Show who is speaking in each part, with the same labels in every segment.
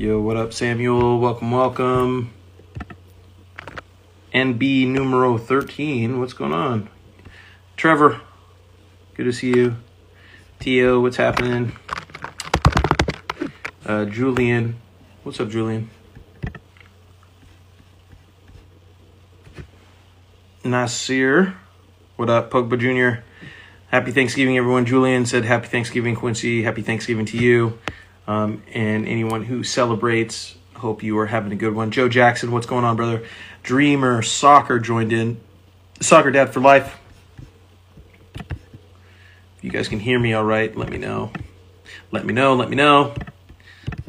Speaker 1: Yo, what up, Samuel? Welcome, welcome. NB numero 13. What's going on? Trevor, good to see you. Tio, what's happening? Uh, Julian, what's up, Julian? Nasir, what up, Pogba Jr.? Happy Thanksgiving, everyone. Julian said, Happy Thanksgiving, Quincy. Happy Thanksgiving to you. Um, and anyone who celebrates, hope you are having a good one. Joe Jackson, what's going on, brother? Dreamer Soccer joined in. Soccer Dad for Life. If you guys can hear me all right, let me know. Let me know, let me know.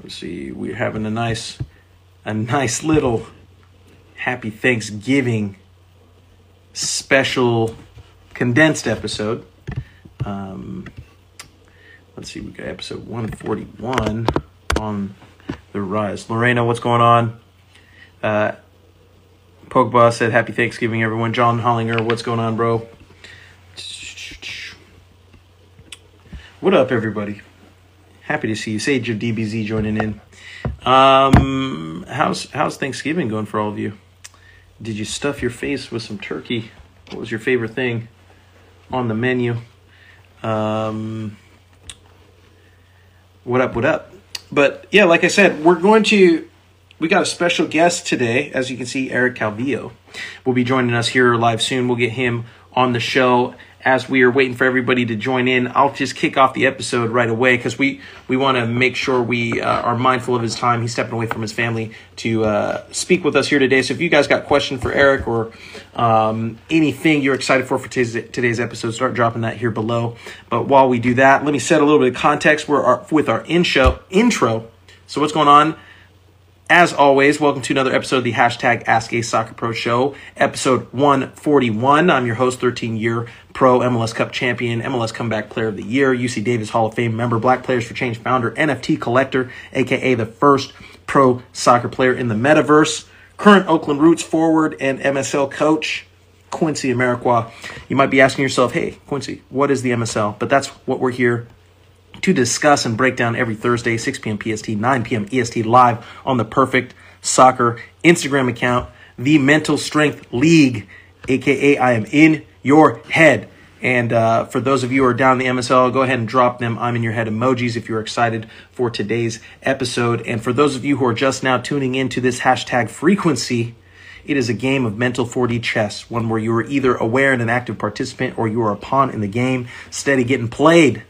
Speaker 1: Let's see, we're having a nice, a nice little happy Thanksgiving special condensed episode. Um, let's see, we got episode 141 on the rise. Lorena, what's going on? Uh, Pogba said, Happy Thanksgiving, everyone. John Hollinger, what's going on, bro? What up, everybody? Happy to see you. Sage of DBZ joining in. Um, how's how's Thanksgiving going for all of you? Did you stuff your face with some turkey? What was your favorite thing on the menu? Um, what up, what up? But yeah, like I said, we're going to, we got a special guest today. As you can see, Eric Calvillo will be joining us here live soon. We'll get him on the show as we are waiting for everybody to join in. I'll just kick off the episode right away because we, we want to make sure we uh, are mindful of his time. He's stepping away from his family to uh, speak with us here today. So if you guys got questions for Eric or um, anything you're excited for for today's, today's episode, start dropping that here below. But while we do that, let me set a little bit of context we're our, with our in show, intro. So what's going on? As always, welcome to another episode of the hashtag Ask a Soccer Pro Show, episode 141. I'm your host, 13 year pro MLS Cup champion, MLS Comeback Player of the Year, UC Davis Hall of Fame member, Black Players for Change founder, NFT collector, aka the first pro soccer player in the metaverse, current Oakland Roots forward and MSL coach, Quincy Amarikwa. You might be asking yourself, hey, Quincy, what is the MSL? But that's what we're here to discuss and break down every Thursday, 6 p.m. PST, 9 p.m. EST live on the Perfect Soccer Instagram account, the Mental Strength League, aka I am in your head. And uh, for those of you who are down the MSL, go ahead and drop them I'm in your head emojis if you're excited for today's episode. And for those of you who are just now tuning into this hashtag frequency, it is a game of mental 4D chess, one where you are either aware and an active participant or you are a pawn in the game, steady getting played.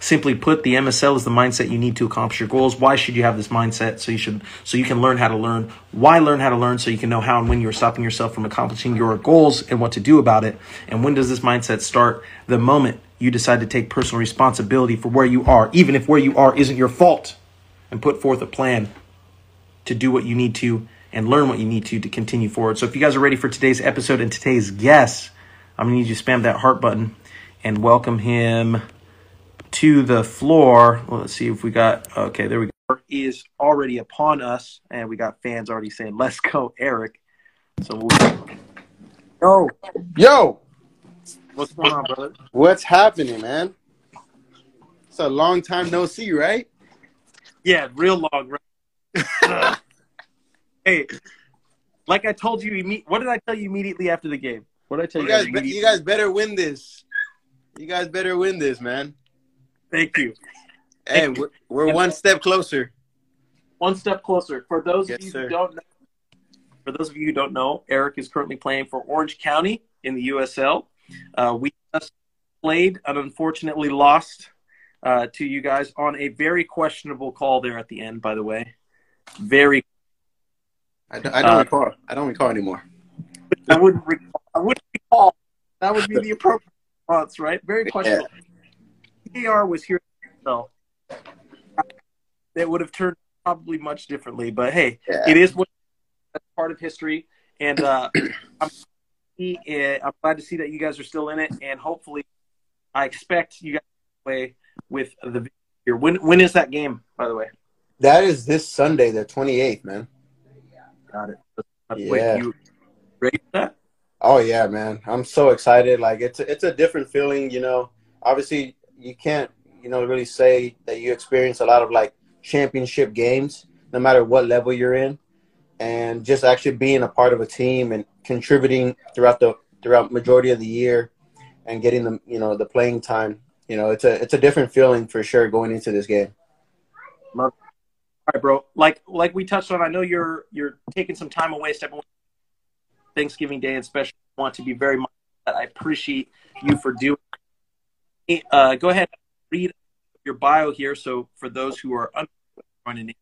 Speaker 1: Simply put, the MSL is the mindset you need to accomplish your goals. Why should you have this mindset? So you should, so you can learn how to learn. Why learn how to learn? So you can know how and when you're stopping yourself from accomplishing your goals and what to do about it. And when does this mindset start? The moment you decide to take personal responsibility for where you are, even if where you are isn't your fault, and put forth a plan to do what you need to and learn what you need to to continue forward. So if you guys are ready for today's episode and today's guest, I'm gonna need you to spam that heart button and welcome him to the floor. Well, let's see if we got okay. There we go. Is already upon us, and we got fans already saying, "Let's go, Eric." So we'll
Speaker 2: Yo, yo,
Speaker 1: what's going on, brother?
Speaker 2: what's happening, man? It's a long time no see, right?
Speaker 1: Yeah, real long. Right? hey, like I told you, what did I tell you immediately after the game? What did I tell
Speaker 2: You
Speaker 1: you?
Speaker 2: guys, you guys better win this. You guys better win this, man.
Speaker 1: Thank you.
Speaker 2: Hey, we're, we're one step closer.
Speaker 1: One step closer. For those
Speaker 2: Yes,
Speaker 1: of you
Speaker 2: sir.
Speaker 1: who don't know, for those of you who don't know, Eric is currently playing for Orange County in the USL. Uh, we just played and unfortunately lost uh, to you guys on a very questionable call there at the end. By the way, very.
Speaker 2: I don't, I don't
Speaker 1: Uh,
Speaker 2: recall. I don't recall anymore.
Speaker 1: I wouldn't recall. I wouldn't recall. That would be the appropriate response, right? Very questionable. VAR was here, so it would have turned probably much differently. But hey,
Speaker 2: Yeah.
Speaker 1: it is what that's part of history, and uh, I'm, I'm glad to see that you guys are still in it, and hopefully, I expect you guys play with the here. When when is that game? By the way,
Speaker 2: That is this Sunday, the 28th, man.
Speaker 1: got it.
Speaker 2: Yeah.
Speaker 1: Wait, you ready for that?
Speaker 2: Oh yeah, man. I'm so excited. Like it's a, it's a different feeling, you know. Obviously, you can't, you know, really say that you experience a lot of like championship games no matter what level you're in. And just actually being a part of a team and contributing throughout the throughout majority of the year and getting the, you know, the playing time, you know, it's a it's a different feeling for sure going into this game.
Speaker 1: All right, bro. Like like we touched on, I know you're you're taking some time away, stepping Thanksgiving Day, and especially want to be very much that I appreciate you for doing. It. Uh, go ahead, and read your bio here. So for those who are joining,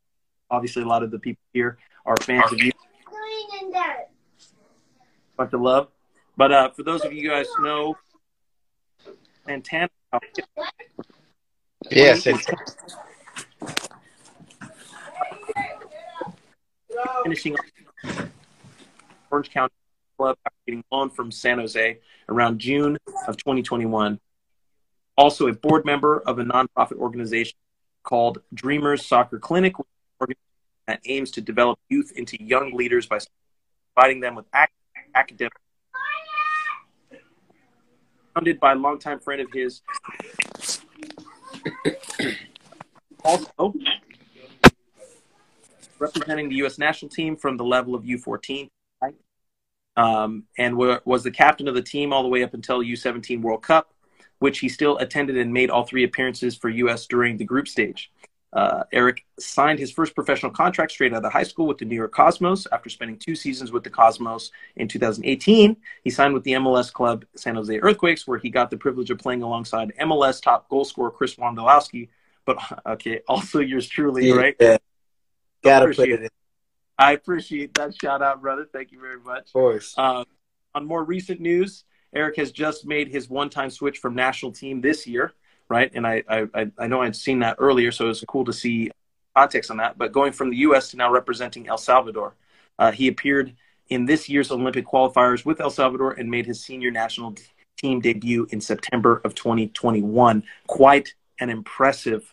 Speaker 1: obviously a lot of the people here are fans of you, bunch of love. But uh, for those of you guys who know, Santana.
Speaker 2: Yes,
Speaker 1: finishing Orange County Club after getting loaned from San Jose around June of 2021. Also, a board member of a nonprofit organization called Dreamers Soccer Clinic, that aims to develop youth into young leaders by providing them with ac- academic. Founded by a longtime friend of his. Also, representing the U.S. national team from the level of U14, um, and wa- was the captain of the team all the way up until U17 World Cup, which he still attended and made all three appearances for U.S. during the group stage. Uh, Eric signed his first professional contract straight out of high school with the New York Cosmos. After spending two seasons with the Cosmos in 2018, he signed with the MLS club San Jose Earthquakes, where he got the privilege of playing alongside MLS top goal scorer Chris Wondolowski. But okay, also yours truly, right?
Speaker 2: Yeah. Gotta put it in,
Speaker 1: I appreciate that shout out, brother. Thank you very much.
Speaker 2: Of course.
Speaker 1: Uh, on more recent news, Eric has just made his one-time switch from national team this year, right? And I, I, I know I'd seen that earlier, so it's cool to see context on that. But going from the U.S. to now representing El Salvador, uh, he appeared in this year's Olympic qualifiers with El Salvador and made his senior national team debut in September of 2021. Quite an impressive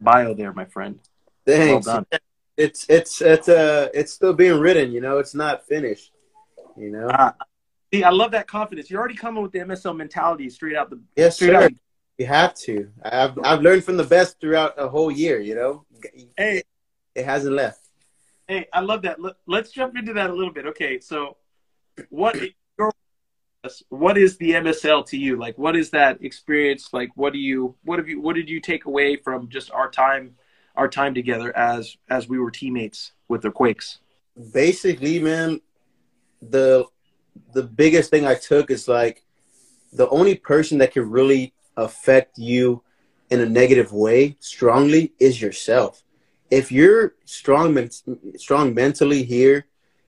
Speaker 1: bio there, my friend.
Speaker 2: Thanks.
Speaker 1: Well done.
Speaker 2: It's it's it's uh it's still being written. You know, it's not finished. You know.
Speaker 1: Uh, see, I love that confidence. You're already coming with the MSL mentality straight out the
Speaker 2: yes,
Speaker 1: straight
Speaker 2: sir.
Speaker 1: out.
Speaker 2: You have to. I've I've learned from the best throughout a whole year. You know,
Speaker 1: Hey,
Speaker 2: it hasn't left.
Speaker 1: Hey, I love that. Let- Let's jump into that a little bit. Okay, so what what is the MSL to you? Like, what is that experience? Like, what do you what have you what did you take away from just our time our time together as as we were teammates with the Quakes?
Speaker 2: Basically, man, the the biggest thing I took is like the only person that can really affect you in a negative way strongly is yourself. If you're strong, strong mentally here,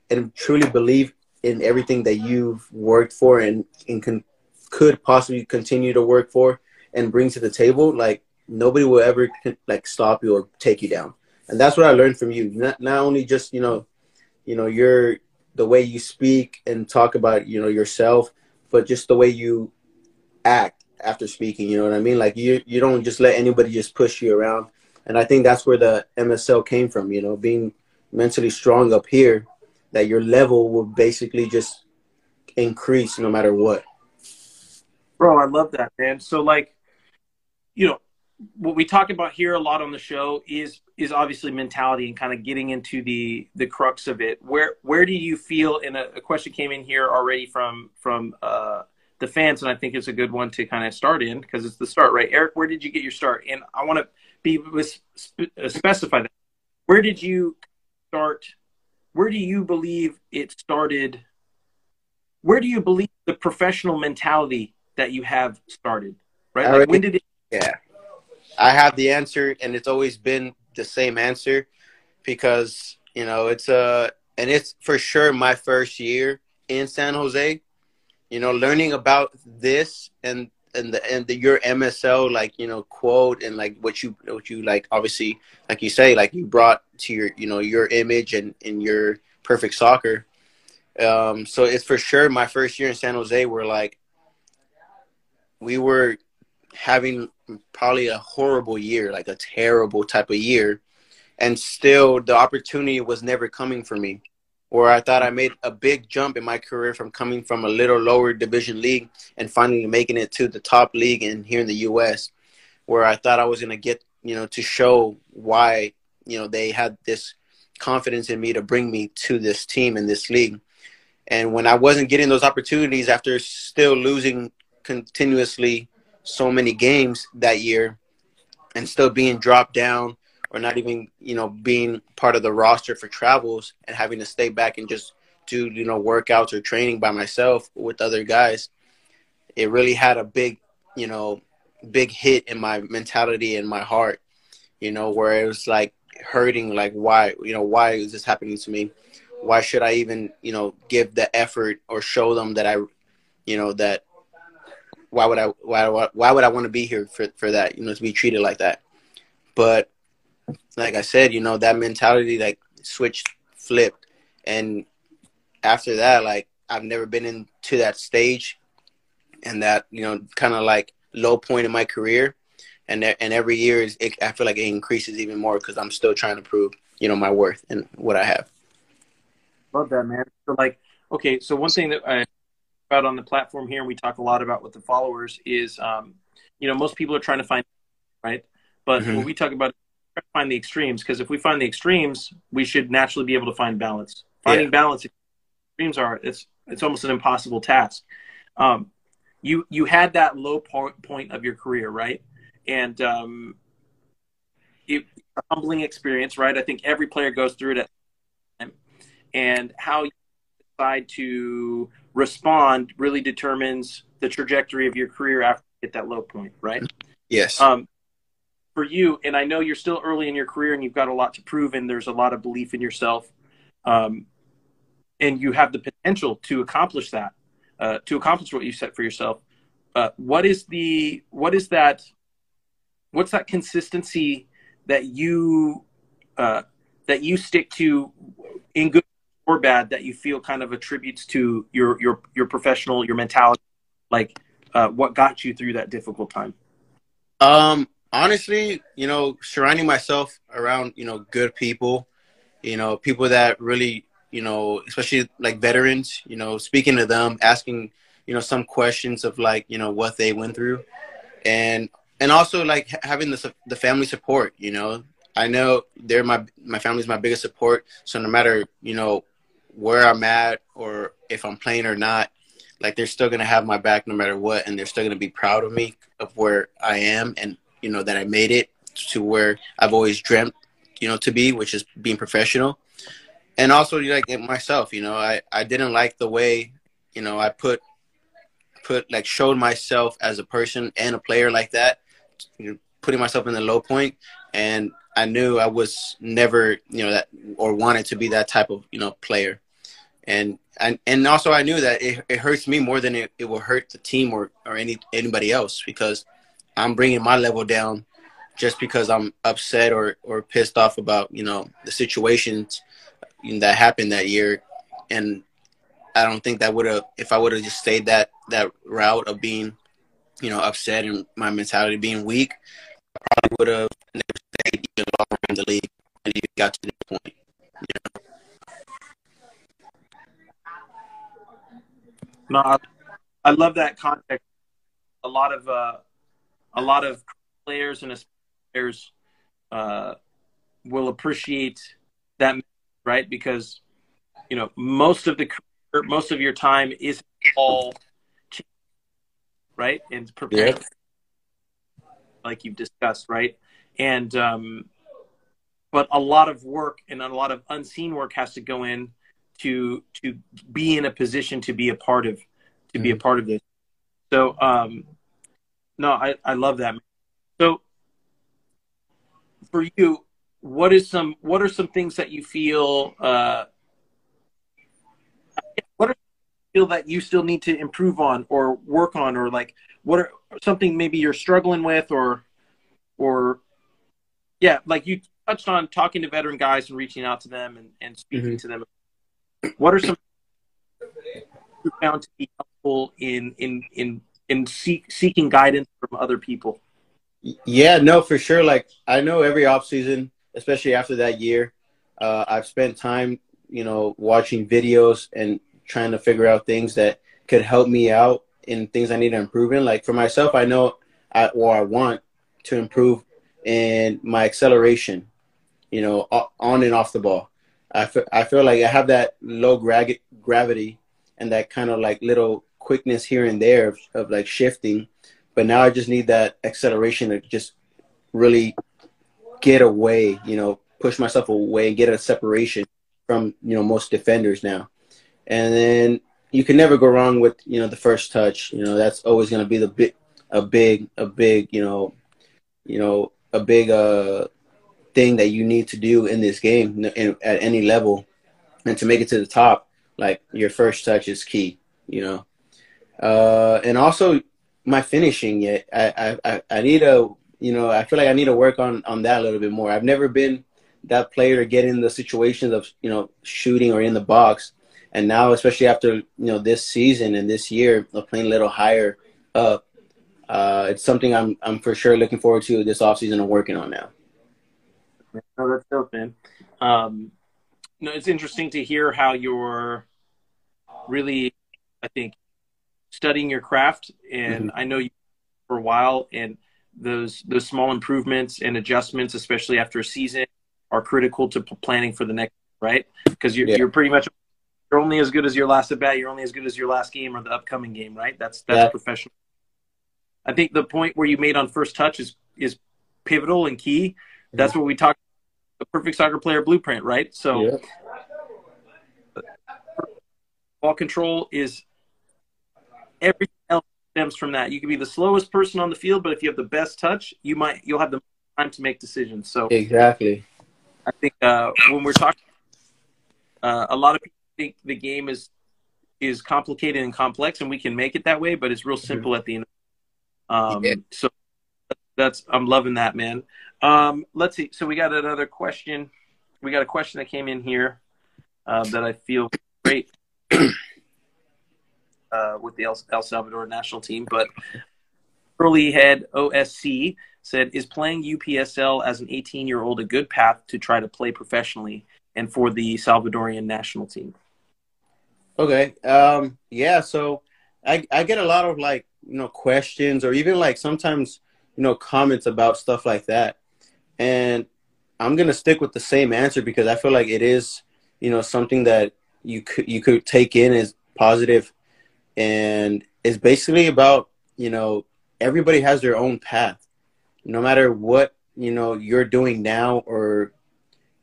Speaker 2: and truly believe in everything that you've worked for and, and can, could possibly continue to work for and bring to the table, like nobody will ever like stop you or take you down. And that's what I learned from you. Not not only just you know, you know your the way you speak and talk about you know yourself, but just the way you act after speaking. You know what I mean? Like you you don't just let anybody just push you around. And I think that's where the MSL came from. You know, being mentally strong up here, that your level will basically just increase no matter what.
Speaker 1: Bro, I love that, man. So like, you know, what we talk about here a lot on the show is is obviously mentality and kind of getting into the the crux of it. Where where do you feel? And a, a question came in here already from from uh, the fans, and I think it's a good one to kind of start in because it's the start, right? Eric, where did you get your start? And I want to be uh, specify that. Where did you start? Where do you believe it started? Where do you believe the professional mentality that you have started? Right? Like when did it?
Speaker 2: Yeah, I have the answer, and it's always been the same answer because you know it's a uh, and it's for sure my first year in San Jose. You know, learning about this and and the and the your MSL like you know quote and like what you what you like obviously like you say like you brought to your you know your image and in your perfect soccer. Um, so it's for sure my first year in San Jose where like we were having probably a horrible year, like a terrible type of year, and still the opportunity was never coming for me where I thought I made a big jump in my career from coming from a little lower division league and finally making it to the top league in here in the US where I thought I was going to get, you know, to show why, you know, they had this confidence in me to bring me to this team in this league. And when I wasn't getting those opportunities after still losing continuously so many games that year and still being dropped down or not even you know being part of the roster for travels and having to stay back and just do you know workouts or training by myself with other guys it really had a big you know big hit in my mentality and my heart you know where it was like hurting like why you know why is this happening to me? Why should i even you know give the effort or show them that i you know that why would i why, why would i want to be here for, for that you know to be treated like that but like I said, you know, that mentality like switched, flipped. And after that, like I've never been into that stage and that, you know, kind of like low point in my career. And and every year is it, I feel like it increases even more because I'm still trying to prove, you know, my worth and what I have.
Speaker 1: Love that, man. So like, okay, so one thing that I about on the platform here, and we talk a lot about with the followers is, um, you know, most people are trying to find, right? But mm-hmm. when we talk about find the extremes because if we find the extremes, we should naturally be able to find balance. Finding yeah. balance, extremes are it's it's almost an impossible task. Um, you you had that low point of your career, right? And um, it, a humbling experience, right? I think every player goes through it at and how you decide to respond really determines the trajectory of your career after you hit that low point, right?
Speaker 2: Yes.
Speaker 1: Um, for you, and I know you're still early in your career and you've got a lot to prove, and there's a lot of belief in yourself, um, and you have the potential to accomplish that, uh, to accomplish what you set for yourself. Uh, what is the what is that? What's that consistency that you uh, that you stick to in good or bad that you feel kind of attributes to your your your professional your mentality, like uh, what got you through that difficult time?
Speaker 2: Um, honestly, you know, surrounding myself around, you know, good people, you know, people that really, you know, especially like veterans, you know, speaking to them, asking, you know, some questions of like, you know, what they went through. And and also like having the the family support, you know. I know they're my my family's my biggest support, so no matter, you know, where I'm at or if I'm playing or not, like they're still gonna have my back no matter what, and they're still gonna be proud of me of where I am and you know, that I made it to where I've always dreamt, you know, to be, which is being professional. And also like myself, you know, I, I didn't like the way, you know, I put put like showed myself as a person and a player like that, you know, putting myself in the low point and I knew I was never, you know, that or wanted to be that type of, you know, player. And and and also I knew that it, it hurts me more than it, it will hurt the team or, or any anybody else because I'm bringing my level down just because I'm upset or, or pissed off about, you know, the situations that happened that year. And I don't think that would have, if I would have just stayed that, that route of being, you know, upset and my mentality being weak, I probably would have never stayed even longer in the league and even got to this point, you know.
Speaker 1: No, I love that context. A lot of, uh, a lot of players and players uh, will appreciate that, right? Because you know most of the most of your time is all right? And prepare,
Speaker 2: Yep.
Speaker 1: like you've discussed, right? And um, but a lot of work and a lot of unseen work has to go in to to be in a position to be a part of to be a part of this. So um, no, I I love that. So for you, what is some what are some things that you feel uh, what are feel that you still need to improve on or work on or like what are something maybe you're struggling with or or yeah like you touched on talking to veteran guys and reaching out to them and, and speaking
Speaker 2: Mhm.
Speaker 1: to them what are some you found to be helpful in in in in seek, seeking guidance from other people
Speaker 2: Yeah, no, for sure. Like I know every off season, especially after that year, uh, I've spent time, you know, watching videos and trying to figure out things that could help me out in things I need to improve in. Like for myself, I know I or I want to improve in my acceleration, you know, on and off the ball. I feel, I feel like I have that low gra- gravity and that kind of like little quickness here and there of, of like shifting but now I just need that acceleration to just really get away, you know, push myself away and get a separation from, you know, most defenders now. And then you can never go wrong with, you know, the first touch. You know, that's always going to be the big, a big, a big, you know, you know, a big uh thing that you need to do in this game in, at any level, and to make it to the top, like your first touch is key. You know, uh, and also my finishing yet. I, I, I need to, you know, I feel like I need to work on, on that a little bit more. I've never been that player to get in the situations of, you know, shooting or in the box. And now, especially after, you know, this season and this year of playing a little higher up, uh, it's something I'm, I'm for sure looking forward to this offseason and working on now.
Speaker 1: No that's dope man. Um no it's interesting to hear how you're really i think studying your craft and i know you for a while and those those small improvements and adjustments especially after a season are critical to p- planning for the next right? Because you're,
Speaker 2: Yeah.
Speaker 1: you're pretty much you're only as good as your last at bat you're only as good as your last game or the upcoming game right? That's that's
Speaker 2: Yeah.
Speaker 1: professional. I think the point where you made on first touch is is pivotal and key. That's what we talk the perfect soccer player blueprint right so
Speaker 2: Yeah.
Speaker 1: ball control is everything else stems from that. You can be the slowest person on the field, but if you have the best touch, you might you'll have the time to make decisions. So
Speaker 2: Exactly.
Speaker 1: I think uh, when we're talking, uh, a lot of people think the game is is complicated and complex, and we can make it that way, but it's real simple at the end. Um,
Speaker 2: Yeah.
Speaker 1: So that's I'm loving that, man. Um, let's see. So we got another question. We got a question that came in here uh, that I feel great uh, with the El, El Salvador national team, but early head OSC said, "Is playing UPSL as an 18 year old a good path to try to play professionally and for the Salvadorian national team?"
Speaker 2: Okay. Um, yeah. So I, I get a lot of like, you know, questions or even like sometimes, you know, comments about stuff like that. And I'm going to stick with the same answer because I feel like it is, you know, something that you could, you could take in as positive and it's basically about, you know, everybody has their own path. No matter what, you know, you're doing now or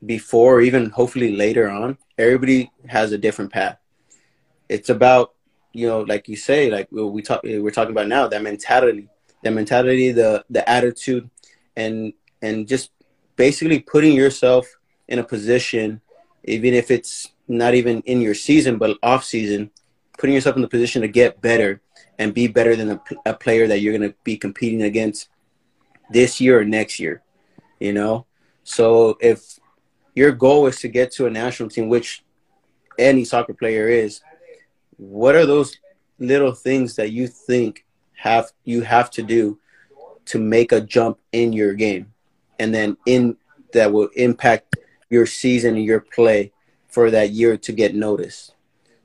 Speaker 2: before, or even hopefully later on, everybody has a different path it's about you know like you say like we talk we're talking about now that mentality that mentality the the attitude and and just basically putting yourself in a position even if it's not even in your season but off season putting yourself in the position to get better and be better than a, a player that you're going to be competing against this year or next year you know? So if your goal is to get to a national team which any soccer player is what are those little things that you think have you have to do to make a jump in your game and then in that will impact your season and your play for that year to get noticed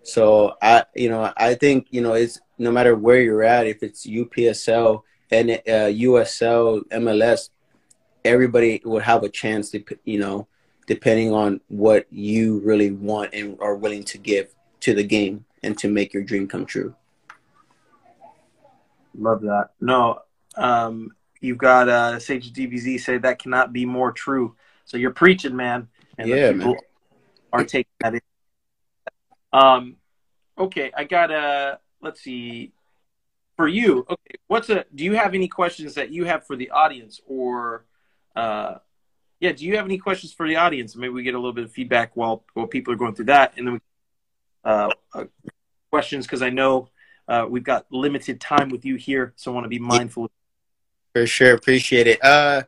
Speaker 2: so i you know i think you know it's no matter where you're at if it's upsl and uh, usl mls everybody will have a chance to you know depending on what you really want and are willing to give to the game and to make your dream come true.
Speaker 1: Love that. No, um, you've got uh, Sage DBZ say that cannot be more true. So you're preaching, man.
Speaker 2: And yeah, people man.
Speaker 1: are taking that in. Um, okay, I got a. Let's see. For you, okay, what's a? Do you have any questions that you have for the audience, or, uh, yeah, do you have any questions for the audience? Maybe we get a little bit of feedback while while people are going through that, and then we, uh, uh questions because I know uh, we've got limited time with you here, so I want to be mindful.
Speaker 2: For sure, appreciate it. Uh,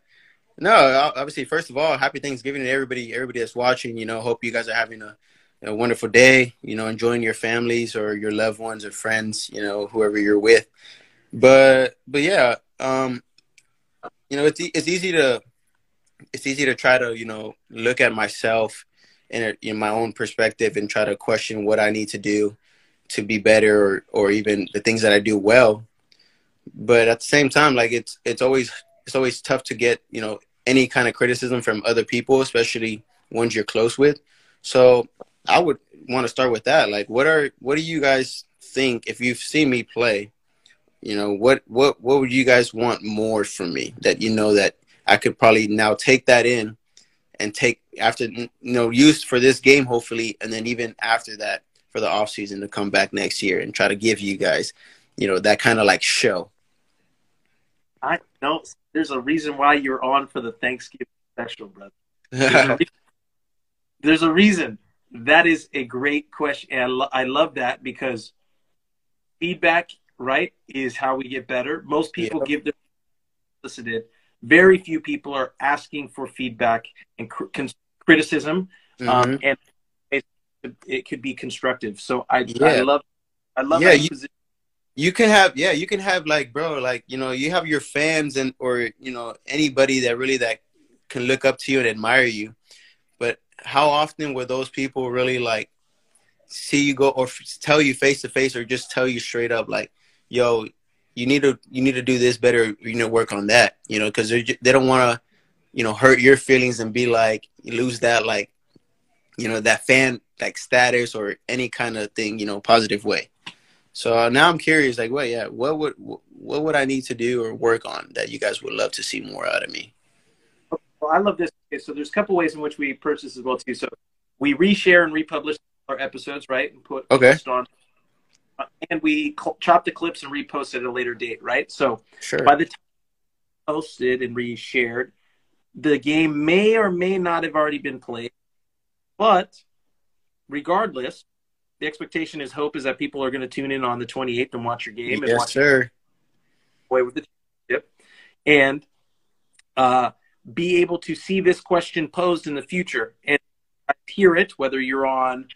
Speaker 2: no, obviously, first of all, happy Thanksgiving to everybody, everybody that's watching. You know, hope you guys are having a, a wonderful day. You know, enjoying your families or your loved ones or friends. You know, whoever you're with. But, but yeah, um, you know, it's it's easy to it's easy to try to you know look at myself in, a, in my own perspective and try to question what I need to do to be better or, or even the things that I do well. But at the same time, like it's it's always it's always tough to get, you know, any kind of criticism from other people, especially ones you're close with. So I would want to start with that. Like what are what do you guys think if you've seen me play? You know, what what what would you guys want more from me that you know that I could probably now take that in and take after you know use for this game hopefully and then even after that for the off season to come back next year and try to give you guys, you know, that kind of like show.
Speaker 1: I know there's a reason why you're on for the Thanksgiving special, brother. There's a, there's a reason. That is a great question. And I, lo- I love that because feedback, right, is how we get better. Most people give their solicited. Very few people are asking for feedback and cr- criticism. Um, mm-hmm. Um, and it could be constructive. So I, yeah. I love, I love
Speaker 2: yeah, you, you can have, yeah, you can have like, bro, like, you know, you have your fans and, or, you know, anybody that really that can look up to you and admire you. But how often were those people really like see you go or tell you face to face or just tell you straight up like, yo, you need to, you need to do this better, you know, work on that, you know, cause they they don't want to, you know, hurt your feelings and be like, lose that, like, you know, that fan like status or any kind of thing, you know, positive way. So uh, now I'm curious, like, well, yeah, what would what would I need to do or work on that you guys would love to see more out of me?
Speaker 1: Well, I love this. Okay, so there's a couple ways in which we purchase as well too. So we reshare and republish our episodes, right, and put
Speaker 2: okay
Speaker 1: on, uh, and we chop the clips and repost at a later date, right? So
Speaker 2: sure.
Speaker 1: by the time posted and reshared, the game may or may not have already been played, but regardless, the expectation is hope is that people are going to tune in on the 28th and watch your game
Speaker 2: yes,
Speaker 1: and watch
Speaker 2: sir.
Speaker 1: away with the championship and uh, be able to see this question posed in the future and hear it, whether you're on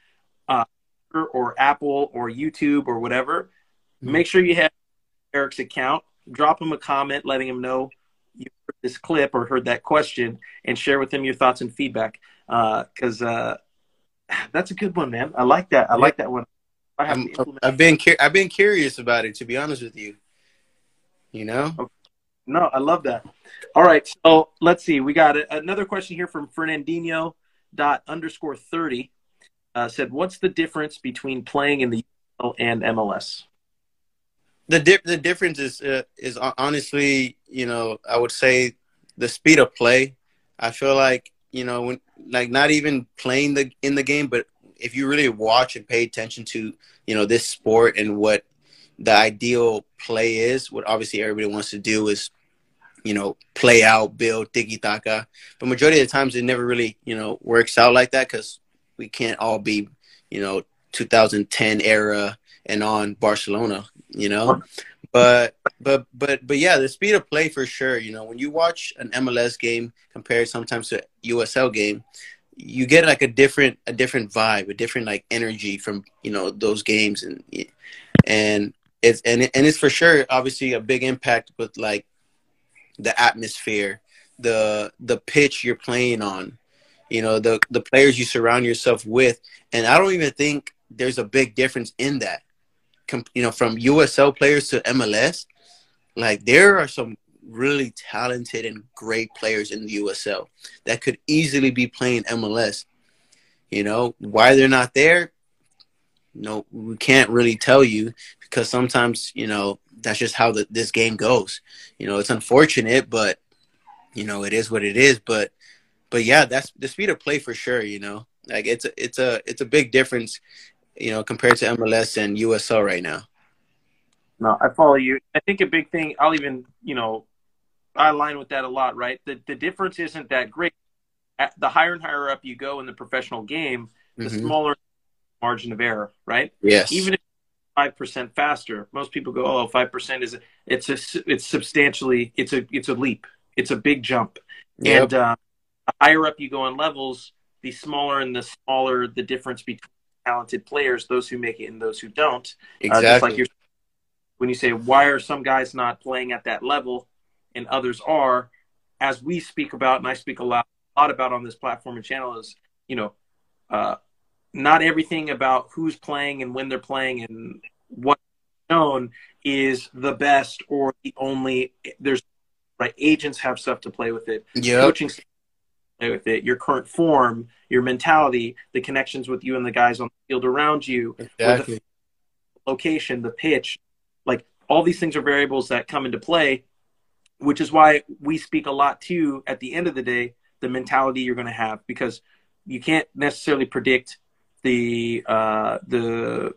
Speaker 1: uh, or Apple or YouTube or whatever. Mm-hmm. Make sure you have Eric's account. Drop him a comment letting him know you heard this clip or heard that question and share with him your thoughts and feedback. Because uh, that's a good one, man. I like that. I yeah. like that one.
Speaker 2: I have I've been I've been curious about it to be honest with you. You know. Okay.
Speaker 1: No, I love that. All right, so let's see. We got a, another question here from Fernandinho dot underscore thirty. Uh, said, "What's the difference between playing in the USL and MLS?"
Speaker 2: The di- the difference is uh, is honestly, you know, I would say the speed of play. I feel like you know when like not even playing the in the game, but if you really watch and pay attention to you know this sport and what the ideal play is, what obviously everybody wants to do is you know play out, build tiki taka. But majority of the times it never really you know works out like that because we can't all be you know 2010 era and on Barcelona, you know. But but but but yeah, the speed of play for sure. You know, when you watch an MLS game compared sometimes to a USL game, you get like a different a different vibe, a different like energy from you know those games, and and it's and and it's for sure obviously a big impact with like the atmosphere, the the pitch you're playing on, you know the the players you surround yourself with, and I don't even think there's a big difference in that you know, from USL players to MLS, like there are some really talented and great players in the USL that could easily be playing MLS. You know, why they're not there? No, we can't really tell you because sometimes, you know, that's just how the, this game goes. You know, it's unfortunate, but you know, it is what it is. But but yeah, that's the speed of play for sure. You know, like it's a it's a it's a big difference. You know, compared to MLS and USL right now.
Speaker 1: No, I follow you. I think a big thing. I'll even you know, I align with that a lot. Right. The the difference isn't that great. At the higher and higher up you go in the professional game, the mm-hmm. smaller margin of error. Right.
Speaker 2: Yes.
Speaker 1: Even if five percent faster. Most people go, "Oh, five percent is it's a it's substantially it's a it's a leap. It's a big jump." Yep. And uh, the higher up you go on levels, the smaller and the smaller the difference between talented players, those who make it and those who don't.
Speaker 2: Exactly. Uh, just
Speaker 1: like you're, when you say, why are some guys not playing at that level and others are, as we speak about, and I speak a lot, a lot about on this platform and channel is, you know, uh, not everything about who's playing and when they're playing and what known is the best or the only. There's right agents have stuff to play with it.
Speaker 2: Yeah.
Speaker 1: Coaching with it, your current form, your mentality, the connections with you and the guys on the field around you,
Speaker 2: exactly.
Speaker 1: the location, the pitch, like all these things are variables that come into play, which is why we speak a lot too. At the end of the day, the mentality you're going to have because you can't necessarily predict the uh, the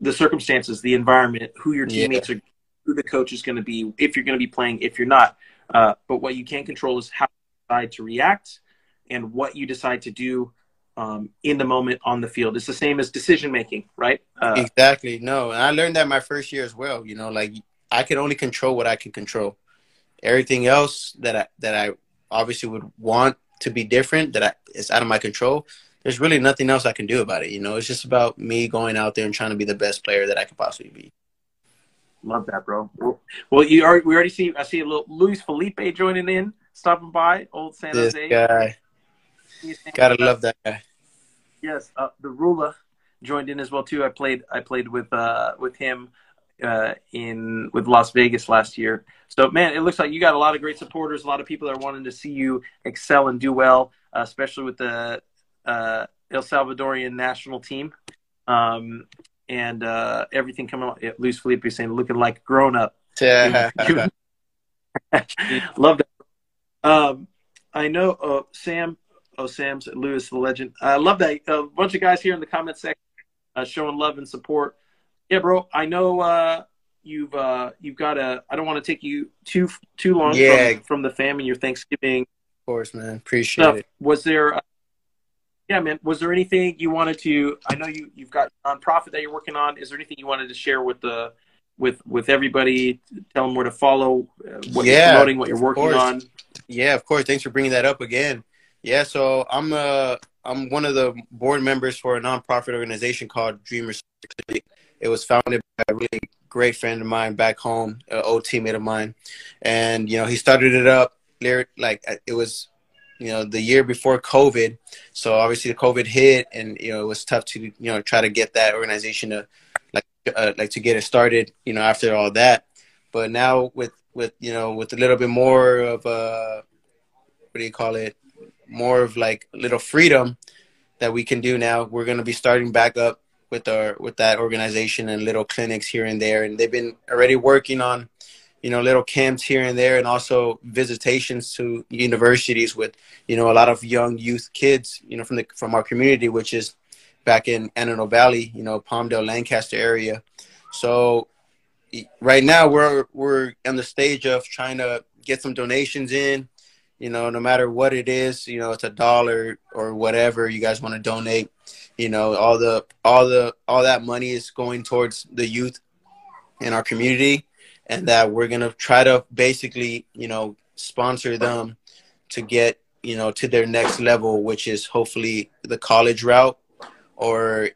Speaker 1: the circumstances, the environment, who your teammates yeah. are, who the coach is going to be, if you're going to be playing, if you're not. Uh, but what you can control is how you decide to react and what you decide to do um, in the moment on the field. It's the same as decision making, right?
Speaker 2: Uh, exactly. No, and I learned that my first year as well. You know, like I can only control what I can control. Everything else that I that I obviously would want to be different that I, is out of my control. There's really nothing else I can do about it. You know, it's just about me going out there and trying to be the best player that I could possibly be.
Speaker 1: Love that, bro. Well, you are. We already see. I see a little Luis Felipe joining in, stopping by. Old San
Speaker 2: this
Speaker 1: Jose
Speaker 2: guy. Gotta love that guy.
Speaker 1: Yes, uh, the ruler joined in as well too. I played I played with uh, with him uh, in with Las Vegas last year. So man, it looks like you got a lot of great supporters. A lot of people that are wanting to see you excel and do well, uh, especially with the uh, El Salvadorian national team. Um, and uh, everything coming on. Luis Felipe saying looking like grown up.
Speaker 2: Yeah.
Speaker 1: Love that. Um, I know uh, Sam Oh, Sam's Lewis, the legend. I love that. A bunch of guys here in the comment section uh, showing love and support. Yeah, bro. I know uh, you've uh, you've got a. I don't want to take you too too long
Speaker 2: yeah.
Speaker 1: from, from the fam and your Thanksgiving.
Speaker 2: Of course, man. Appreciate
Speaker 1: stuff.
Speaker 2: it.
Speaker 1: Was there? Uh, yeah, man. Was there anything you wanted to? I know you you've got nonprofit that you're working on. Is there anything you wanted to share with the with with everybody? Tell them where to follow. Uh, what yeah, you're promoting, what you're working on.
Speaker 2: Yeah, of course. Thanks for bringing that up again. Yeah, so I'm uh I'm one of the board members for a nonprofit organization called Dreamers It was founded by a really great friend of mine back home, an old teammate of mine, and you know he started it up like uh, it was you know the year before COVID. So obviously the COVID hit, and you know it was tough to you know try to get that organization to like uh, like to get it started. You know after all that, but now with with you know with a little bit more of a what do you call it more of like a little freedom that we can do now. We're going to be starting back up with our with that organization and little clinics here and there, and they've been already working on you know little camps here and there, and also visitations to universities with you know a lot of young youth kids you know from the from our community, which is back in Antelope Valley, you know Palmdale, Lancaster area. So right now we're we're on the stage of trying to get some donations in you know, no matter what it is, you know, it's a dollar or whatever you guys want to donate. You know, all the all the all that money is going towards the youth in our community, and that we're gonna try to basically, you know, sponsor them to get you know to their next level, which is hopefully the college route or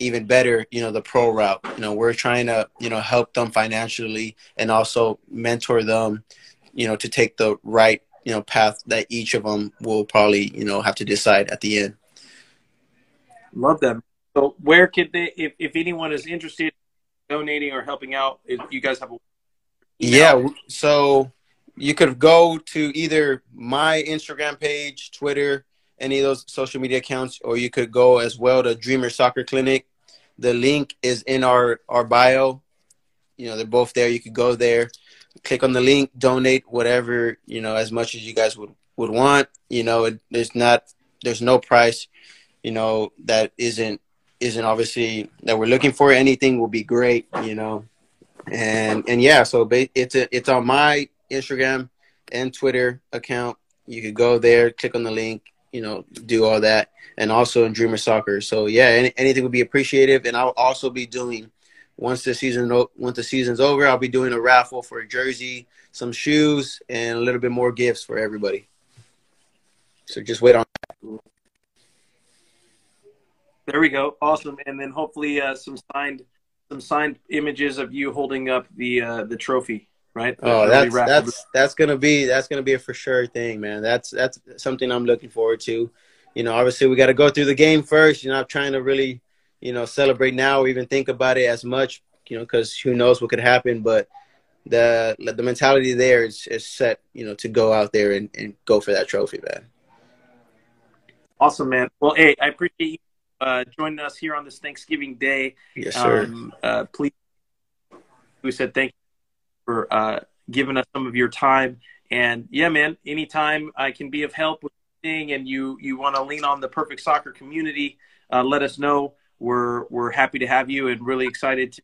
Speaker 2: even better, you know, the pro route. You know, we're trying to, you know, help them financially and also mentor them, you know, to take the right you know path that each of them will probably you know have to decide at the end.
Speaker 1: Love them. So where could they, if if anyone is interested, in donating or helping out, if you guys have a
Speaker 2: yeah, so you could go to either my Instagram page, Twitter, any of those social media accounts, or you could go as well to Dreamer Soccer Clinic. The link is in our our bio. you know they're both there. You could go there, click on the link, donate whatever you know as much as you guys would would want. You know, it, there's not there's no price, you know, that isn't isn't obviously that we're looking for. Anything will be great, you know, and and yeah. So it's a, it's on my Instagram and Twitter account. You could go there, click on the link, you know, do all that, and also in Dreamer Soccer. So yeah, any, anything would be appreciative, and I'll also be doing once the season once the season's over, I'll be doing a raffle for a jersey, some shoes, and a little bit more gifts for everybody. So just wait on. That.
Speaker 1: There we go. Awesome. And then hopefully uh, some signed some signed images of you holding up the uh, the trophy, right?
Speaker 2: oh, that's that's that's gonna be that's gonna be a for sure thing, man. That's that's something I'm looking forward to. You know, obviously we got to go through the game first. You're not trying to really, you know, celebrate now or even think about it as much, you know, because who knows what could happen. But the the mentality there is, is set, you know, to go out there and, and go for that trophy, man.
Speaker 1: Awesome, man. Well, hey, I appreciate you uh, joining us here on this Thanksgiving Day.
Speaker 2: Yes, sir. Um,
Speaker 1: uh, please, we said thank you for uh, giving us some of your time. And yeah, man, anytime I can be of help with anything and you you want to lean on the Perfect Soccer community, uh, let us know. We're we're happy to have you and really excited to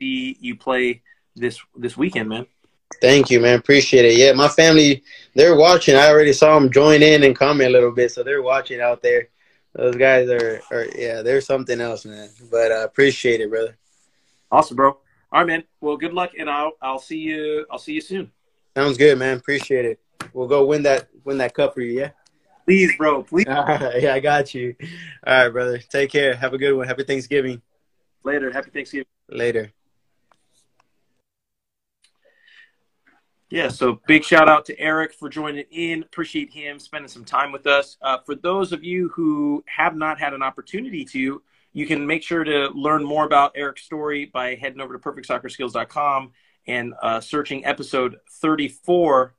Speaker 1: see you play this this weekend, man.
Speaker 2: Thank you, man. Appreciate it. Yeah, my family, they're watching. I already saw them join in and comment a little bit, so they're watching out there. Those guys are, are yeah, they're something else, man. But I uh, appreciate it, brother.
Speaker 1: Awesome, bro. All right, man. Well, good luck, and I'll I'll see you. I'll see you soon.
Speaker 2: Sounds good, man. Appreciate it. We'll go win that win that cup for you, yeah.
Speaker 1: Please, bro. Please.
Speaker 2: All right, yeah, I got you. All right, brother. Take care. Have a good one. Happy Thanksgiving.
Speaker 1: Later. Happy Thanksgiving.
Speaker 2: Later.
Speaker 1: Yeah, so big shout out to Eric for joining in. Appreciate him spending some time with us. Uh, for those of you who have not had an opportunity to, you can make sure to learn more about Eric's story by heading over to perfectsoccerskills.com and uh, searching episode 34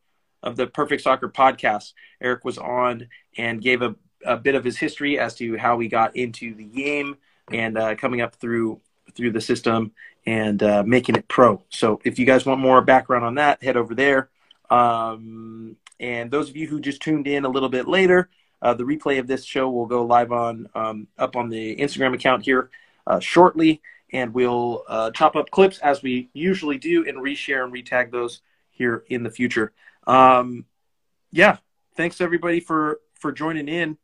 Speaker 1: of the Perfect Soccer podcast. Eric was on and gave a, a bit of his history as to how he got into the game and uh, coming up through through the system and uh, making it pro. So if you guys want more background on that, head over there. Um, and those of you who just tuned in a little bit later, uh, the replay of this show will go live on um, up on the Instagram account here uh, shortly, and we'll uh, chop up clips as we usually do and reshare and retag those here in the future. Um, yeah, thanks everybody for for joining in.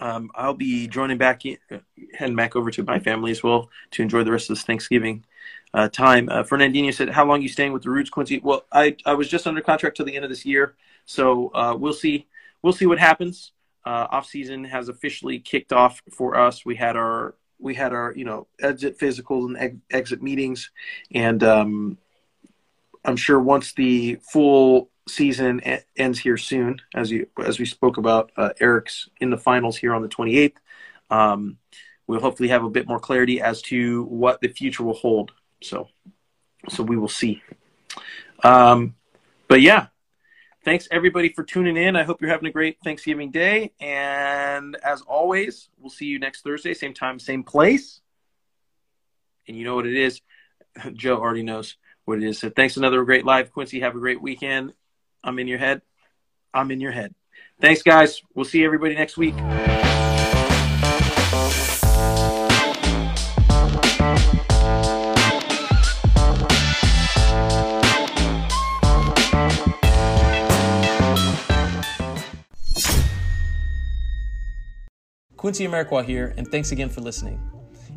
Speaker 1: Um, I'll be joining back, in, heading back over to my family as well to enjoy the rest of this Thanksgiving uh, time. Uh, Fernandinho said, "How long are you staying with the Roots, Quincy?" Well, I I was just under contract till the end of this year, so uh, we'll see we'll see what happens. Uh, off season has officially kicked off for us. We had our we had our you know exit physicals and ex- exit meetings, and um, I'm sure once the full season ends here soon, as you as we spoke about uh, Eric's in the finals here on the 28th. Um, we'll hopefully have a bit more clarity as to what the future will hold. So, so we will see. Um, but yeah, thanks everybody for tuning in. I hope you're having a great Thanksgiving day. And as always, we'll see you next Thursday, same time, same place. And you know what it is. Joe already knows what it is. So thanks another great live, Quincy. Have a great weekend. I'm in your head. I'm in your head. Thanks, guys. We'll see everybody next week. Quincy Amarikwa here, and thanks again for listening.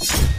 Speaker 1: you